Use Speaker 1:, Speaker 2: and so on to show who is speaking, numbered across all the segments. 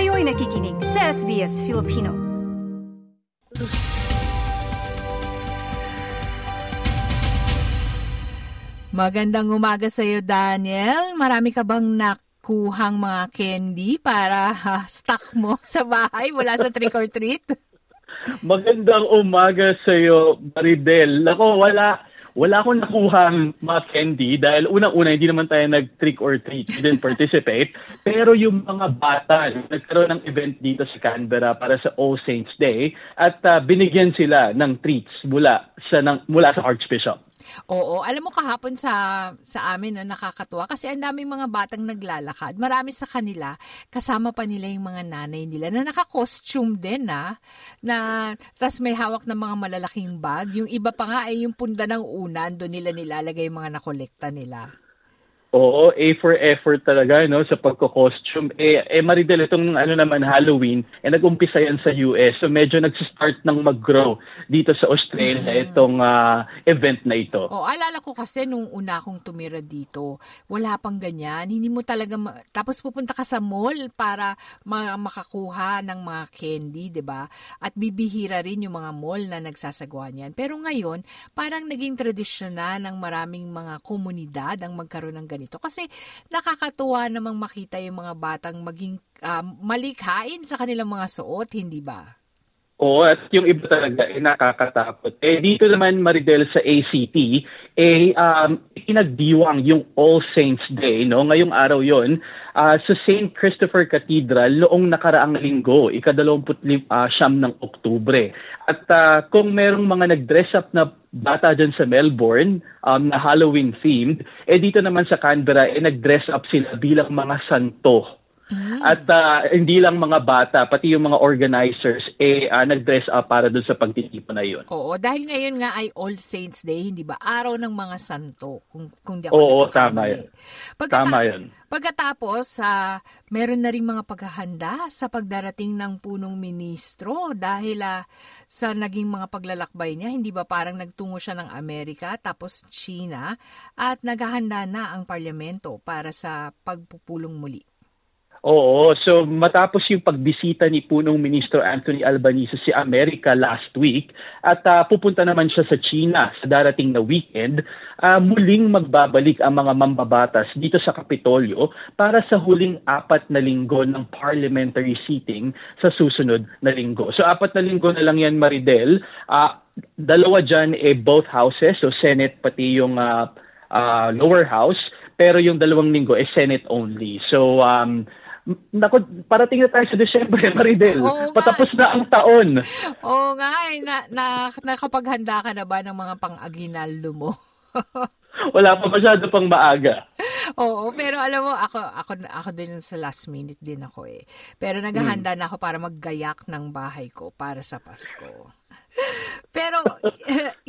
Speaker 1: Kayo'y nakikinig sa SBS Filipino.
Speaker 2: Magandang umaga sa iyo, Daniel. Marami ka bang nakuhang mga candy para ha, stock mo sa bahay mula sa trick or treat?
Speaker 3: Magandang umaga sa iyo, Maridel. Ako, wala wala akong nakuhang mga candy dahil unang-una hindi naman tayo nag-trick or treat, we didn't participate. Pero yung mga bata, nagkaroon ng event dito sa Canberra para sa All Saints Day at uh, binigyan sila ng treats mula sa ng, mula sa Archbishop.
Speaker 2: Oo, alam mo kahapon sa sa amin na nakakatuwa kasi ang daming mga batang naglalakad. Marami sa kanila kasama pa nila yung mga nanay nila na naka-costume din na na tas may hawak ng mga malalaking bag. Yung iba pa nga ay yung punda ng unan doon nila nilalagay yung mga nakolekta nila.
Speaker 3: Oo, A for effort talaga no sa pagko-costume. Eh, eh Maridel itong ano naman Halloween, eh nag-umpisa yan sa US. So medyo nagsi-start ng mag-grow dito sa Australia mm-hmm. itong uh, event na ito.
Speaker 2: Oh, alala ko kasi nung una akong tumira dito, wala pang ganyan. Hindi mo talaga ma- tapos pupunta ka sa mall para ma- makakuha ng mga candy, 'di ba? At bibihira rin yung mga mall na nagsasagawa niyan. Pero ngayon, parang naging tradisyon na ng maraming mga komunidad ang magkaroon ng ganito ganito. Kasi nakakatuwa namang makita yung mga batang maging um, malikhain sa kanilang mga suot, hindi ba?
Speaker 3: Oo, at yung iba talaga eh, nakakatakot. Eh, dito naman, Maridel, sa ACT, eh, um, pinagdiwang yung All Saints Day, no? Ngayong araw yon uh, sa St. Christopher Cathedral noong nakaraang linggo, ikadalawamput uh, siyam ng Oktubre. At uh, kung merong mga nag-dress up na bata dyan sa Melbourne um, na Halloween themed, eh dito naman sa Canberra, eh nag-dress up sila bilang mga santo Mm. At uh, hindi lang mga bata, pati yung mga organizers, eh, uh, nag-dress up para doon sa pagtitipon na yun.
Speaker 2: Oo, dahil ngayon nga ay All Saints Day, hindi ba? Araw ng mga santo, kung, kung di ako
Speaker 3: Oo, tama yun.
Speaker 2: Pagkata-
Speaker 3: tama yun.
Speaker 2: Pagkatapos, uh, meron na rin mga paghahanda sa pagdarating ng punong ministro dahil uh, sa naging mga paglalakbay niya, hindi ba parang nagtungo siya ng Amerika, tapos China, at naghahanda na ang parlamento para sa pagpupulong muli.
Speaker 3: Oo, so matapos yung pagbisita ni punong Ministro Anthony Albanese si Amerika last week at uh, pupunta naman siya sa China sa darating na weekend, uh, muling magbabalik ang mga mambabatas dito sa Kapitolyo para sa huling apat na linggo ng parliamentary seating sa susunod na linggo. So apat na linggo na lang yan Maridel, uh, dalawa dyan eh both houses, so Senate pati yung uh, uh, lower house, pero yung dalawang linggo eh Senate only. So um, Nako, parating na tayo sa Desyembre, Maridel. Oo, Patapos na ang taon.
Speaker 2: Oo nga, eh, na, na, nakapaghanda ka na ba ng mga pang-aginaldo mo?
Speaker 3: Wala pa masyado pang maaga.
Speaker 2: Oo, pero alam mo, ako, ako, ako din sa last minute din ako eh. Pero naghahanda hmm. na ako para maggayak ng bahay ko para sa Pasko. Pero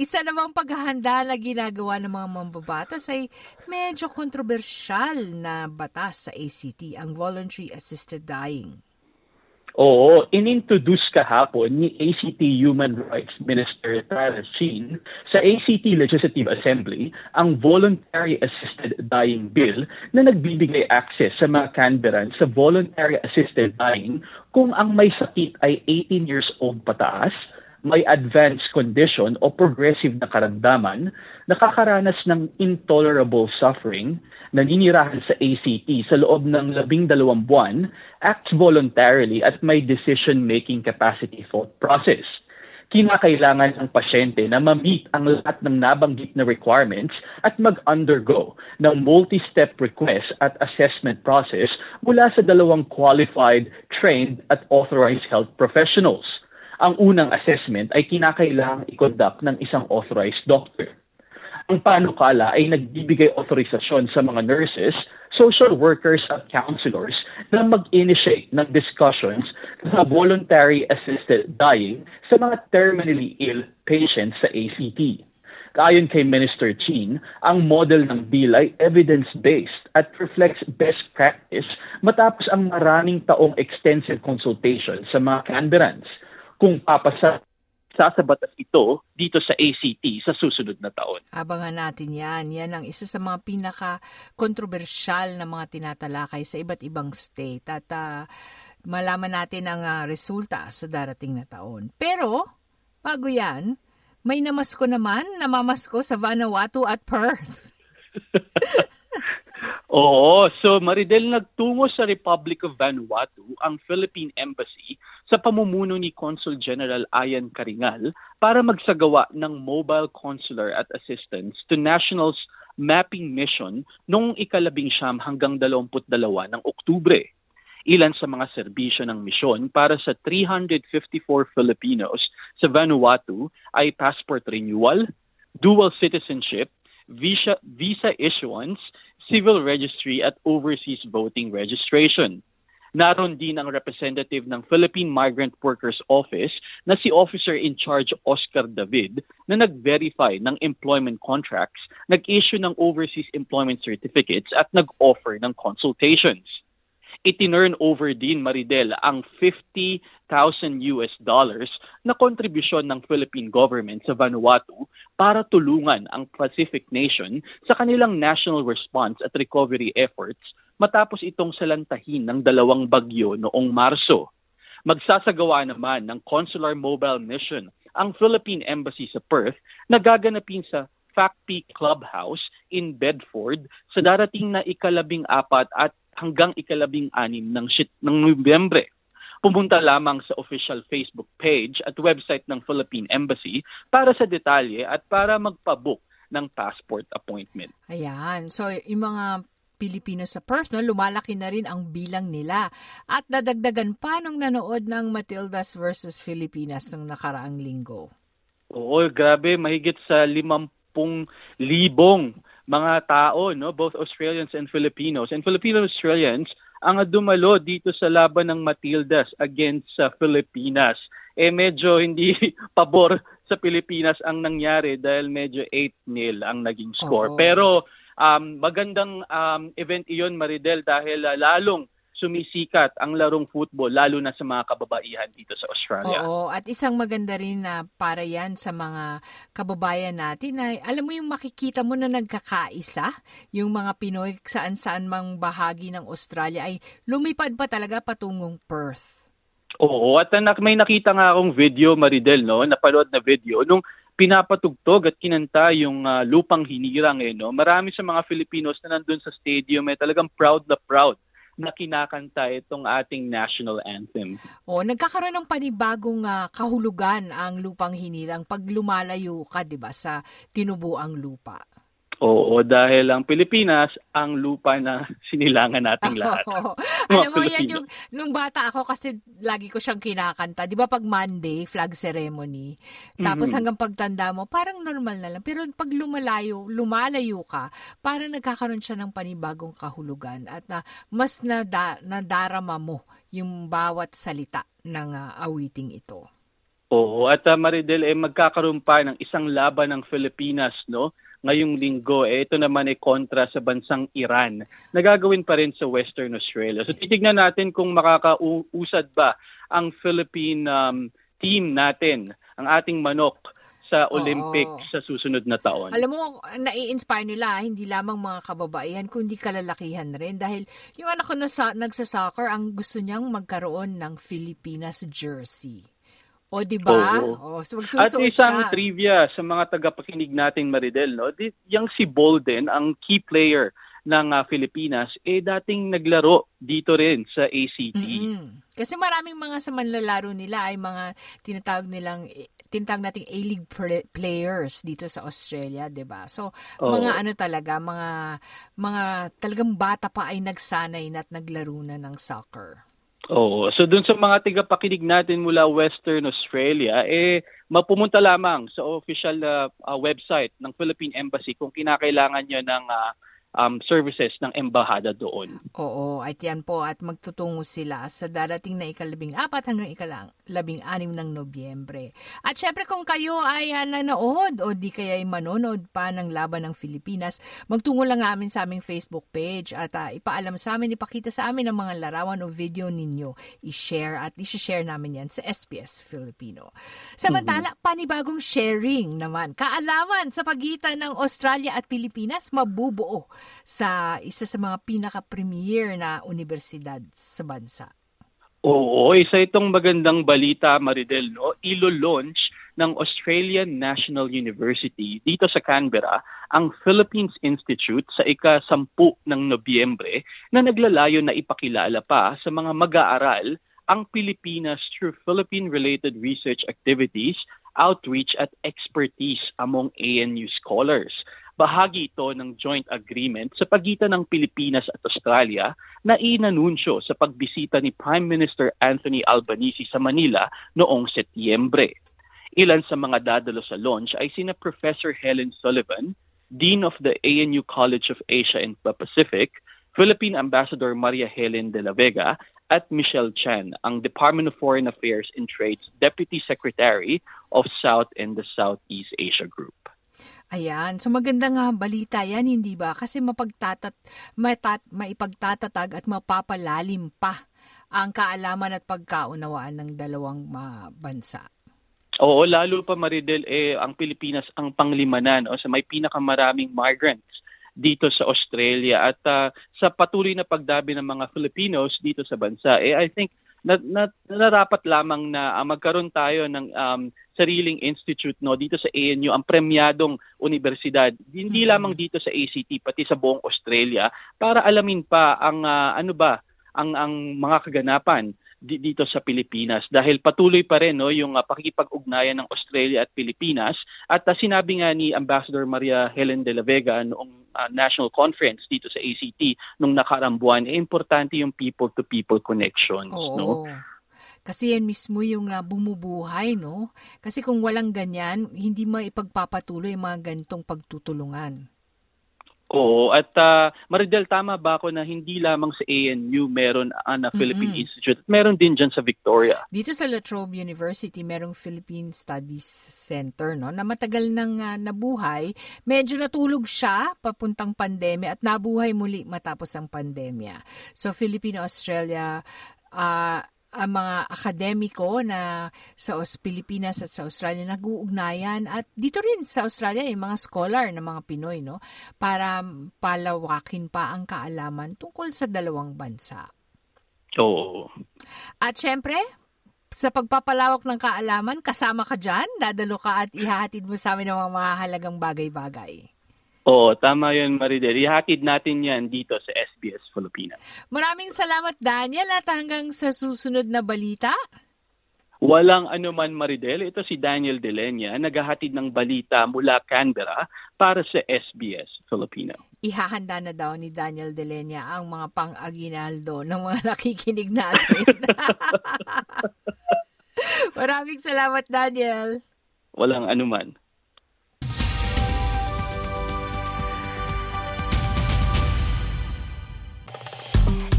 Speaker 2: isa namang paghahanda na ginagawa ng mga mambabatas ay medyo kontrobersyal na batas sa ACT, ang Voluntary Assisted Dying.
Speaker 3: Oo, inintroduce kahapon ni ACT Human Rights Minister Tara Chin sa ACT Legislative Assembly ang Voluntary Assisted Dying Bill na nagbibigay access sa mga Canberrans sa Voluntary Assisted Dying kung ang may sakit ay 18 years old pataas, may advanced condition o progressive na karamdaman, nakakaranas ng intolerable suffering, naninirahan sa ACT sa loob ng labing dalawang buwan, acts voluntarily at may decision-making capacity thought process. Kinakailangan ng pasyente na ma-meet ang lahat ng nabanggit na requirements at mag-undergo ng multi-step request at assessment process mula sa dalawang qualified, trained at authorized health professionals – ang unang assessment ay kinakailangang i-conduct ng isang authorized doctor. Ang panukala ay nagbibigay authorizasyon sa mga nurses, social workers at counselors na mag-initiate ng discussions sa voluntary assisted dying sa mga terminally ill patients sa ACT. Ayon kay Minister Chin, ang model ng bill ay evidence-based at reflects best practice matapos ang maraming taong extensive consultation sa mga Canberrans kung papasa sasabatas ito dito sa ACT sa susunod na taon.
Speaker 2: Abangan natin yan. Yan ang isa sa mga pinaka-kontrobersyal na mga tinatalakay sa iba't ibang state. At uh, malaman natin ang uh, resulta sa darating na taon. Pero, bago yan, may namasko naman, namamasko sa Vanuatu at Perth.
Speaker 3: Oo, so Maridel nagtungo sa Republic of Vanuatu ang Philippine Embassy sa pamumuno ni Consul General Ayan Karingal para magsagawa ng mobile consular at assistance to nationals mapping mission noong ikalabing siyam hanggang dalawamput dalawa ng Oktubre. Ilan sa mga serbisyo ng misyon para sa 354 Filipinos sa Vanuatu ay passport renewal, dual citizenship, visa, visa issuance, civil registry at overseas voting registration. Naroon din ang representative ng Philippine Migrant Workers Office na si Officer in Charge Oscar David na nag-verify ng employment contracts, nag-issue ng overseas employment certificates at nag-offer ng consultations itinurn over din Maridel ang 50,000 US dollars na kontribusyon ng Philippine government sa Vanuatu para tulungan ang Pacific nation sa kanilang national response at recovery efforts matapos itong salantahin ng dalawang bagyo noong Marso. Magsasagawa naman ng consular mobile mission ang Philippine Embassy sa Perth na gaganapin sa Factpeak Clubhouse in Bedford sa darating na ikalabing apat at hanggang ikalabing anim ng, shit, ng Nobyembre. Pumunta lamang sa official Facebook page at website ng Philippine Embassy para sa detalye at para magpabook ng passport appointment.
Speaker 2: Ayan. So, yung mga Pilipino sa Perth, no, lumalaki na rin ang bilang nila. At dadagdagan pa nung nanood ng Matildas versus Filipinas ng nakaraang linggo.
Speaker 3: Oo, grabe. Mahigit sa limampung libong mga tao, no, both Australians and Filipinos. And Filipino-Australians ang dumalo dito sa laban ng Matildas against sa Pilipinas. Eh medyo hindi pabor sa Pilipinas ang nangyari dahil medyo 8-0 ang naging score. Oo. Pero um, magandang um, event iyon Maridel dahil uh, lalong sumisikat ang larong football lalo na sa mga kababaihan dito sa Australia.
Speaker 2: Oo, at isang maganda rin na para yan sa mga kababayan natin ay alam mo yung makikita mo na nagkakaisa, yung mga Pinoy saan-saan mang bahagi ng Australia ay lumipad pa talaga patungong Perth.
Speaker 3: Oo, at may nakita nga akong video, Maridel, no? Napanood na video, nung pinapatugtog at kinanta yung uh, lupang hinirang eh no marami sa mga Filipinos na nandun sa stadium ay eh, talagang proud na proud na kinakanta itong ating national anthem.
Speaker 2: O, nagkakaroon ng panibagong uh, kahulugan ang lupang hinirang pag lumalayo ka, 'di ba, sa tinubuang lupa.
Speaker 3: Oo, dahil ang Pilipinas, ang lupa na sinilangan nating lahat.
Speaker 2: Oh, Alam mo, yan yung, nung bata ako kasi lagi ko siyang kinakanta. Di ba pag Monday, flag ceremony, tapos mm-hmm. hanggang pagtanda mo, parang normal na lang. Pero pag lumalayo, lumalayo ka, parang nagkakaroon siya ng panibagong kahulugan at na mas nada, nadarama mo yung bawat salita ng uh, awiting ito.
Speaker 3: Oo, at uh, Maridel, eh, magkakaroon pa ng isang laban ng Pilipinas, no? Ngayong linggo, eh, ito naman ay kontra sa bansang Iran. Nagagawin pa rin sa Western Australia. So titignan natin kung makakausad ba ang Philippine um, team natin, ang ating manok sa Olympics Oo. sa susunod na taon.
Speaker 2: Alam mo, nai-inspire nila hindi lamang mga kababaihan kundi kalalakihan rin dahil yung anak ko na sa, nagsa-soccer ang gusto niyang magkaroon ng Filipinas jersey. O, di ba?
Speaker 3: Oh, so At isang siya. trivia sa mga tagapakinig natin, Maridel, no? Yung si Bolden, ang key player ng uh, Pilipinas, eh dating naglaro dito rin sa ACT.
Speaker 2: Mm-hmm. Kasi maraming mga sa manlalaro nila ay mga tinatawag nilang tinatawag nating A-League players dito sa Australia, 'di ba? So, oh. mga ano talaga, mga mga talagang bata pa ay nagsanay na at naglaro na ng soccer.
Speaker 3: Oo. So dun sa mga tigapakinig natin mula Western Australia, eh mapumunta lamang sa official uh, uh, website ng Philippine Embassy kung kinakailangan niyo ng uh, um, services ng embahada doon.
Speaker 2: Oo, at yan po at magtutungo sila sa darating na ikalabing apat hanggang ikalabing anim ng Nobyembre. At syempre kung kayo ay uh, nanood o di kaya ay manonood pa ng Laban ng Pilipinas, magtungo lang namin sa aming Facebook page at uh, ipaalam sa amin, ipakita sa amin ang mga larawan o video ninyo. I-share at i-share namin yan sa SBS Filipino. Samantala, mm-hmm. panibagong sharing naman. Kaalaman sa pagitan ng Australia at Pilipinas, mabubuo sa isa sa mga pinaka-premier na universidad sa bansa.
Speaker 3: Oo, isa itong magandang balita, Maridel, no? Ilo-launch ng Australian National University dito sa Canberra ang Philippines Institute sa ika-sampu ng Nobyembre na naglalayo na ipakilala pa sa mga mag-aaral ang Pilipinas through Philippine-related research activities, outreach at expertise among ANU scholars. Bahagi ito ng joint agreement sa pagitan ng Pilipinas at Australia na inanunsyo sa pagbisita ni Prime Minister Anthony Albanese sa Manila noong Setyembre. Ilan sa mga dadalo sa launch ay sina Professor Helen Sullivan, Dean of the ANU College of Asia and the Pacific, Philippine Ambassador Maria Helen de la Vega at Michelle Chan, ang Department of Foreign Affairs and Trade's Deputy Secretary of South and the Southeast Asia Group.
Speaker 2: Ayan. So maganda nga balita yan, hindi ba? Kasi mapagtatat, matat, maipagtatatag at mapapalalim pa ang kaalaman at pagkaunawaan ng dalawang bansa.
Speaker 3: Oo, lalo pa Maridel, eh, ang Pilipinas ang panglima na no, sa may pinakamaraming migrants dito sa Australia at uh, sa patuloy na pagdabi ng mga Filipinos dito sa bansa, eh, I think na, na, narapat lamang na uh, magkaroon tayo ng um, sariling institute no dito sa ANU ang premyadong universidad hindi mm-hmm. lamang dito sa ACT pati sa buong Australia para alamin pa ang uh, ano ba ang ang mga kaganapan dito sa Pilipinas dahil patuloy pa rin no yung uh, pakikipag-ugnayan ng Australia at Pilipinas at uh, sinabi nga ni Ambassador Maria Helen de la Vega noong uh, national conference dito sa ACT nung nakarang buwan eh, importante yung people to people connections
Speaker 2: Oo.
Speaker 3: no
Speaker 2: kasi yan mismo yung uh, bumubuhay, no? Kasi kung walang ganyan, hindi maipagpapatuloy mga ganitong pagtutulungan.
Speaker 3: Oo, at uh, Maridel, tama ba ako na hindi lamang sa ANU meron uh, na Philippine mm-hmm. Institute, meron din dyan sa Victoria.
Speaker 2: Dito sa La Trobe University, merong Philippine Studies Center, no, na matagal nang uh, nabuhay. Medyo natulog siya papuntang pandemya at nabuhay muli matapos ang pandemya. So, Filipino-Australia uh, ang mga akademiko na sa Pilipinas at sa Australia nag-uugnayan at dito rin sa Australia yung mga scholar ng mga Pinoy no para palawakin pa ang kaalaman tungkol sa dalawang bansa.
Speaker 3: Oo.
Speaker 2: At syempre, sa pagpapalawak ng kaalaman, kasama ka dyan, dadalo ka at ihahatid mo sa amin ng mga mahalagang bagay-bagay.
Speaker 3: Oo, tama yun Maridel. Ihatid natin yan dito sa SBS Filipina.
Speaker 2: Maraming salamat Daniel at hanggang sa susunod na balita.
Speaker 3: Walang anuman Maridel, ito si Daniel Delenya, naghahatid ng balita mula Canberra para sa SBS Filipino.
Speaker 2: Ihahanda na daw ni Daniel Delenya ang mga pang-aginaldo ng mga nakikinig natin. Maraming salamat Daniel.
Speaker 3: Walang anuman.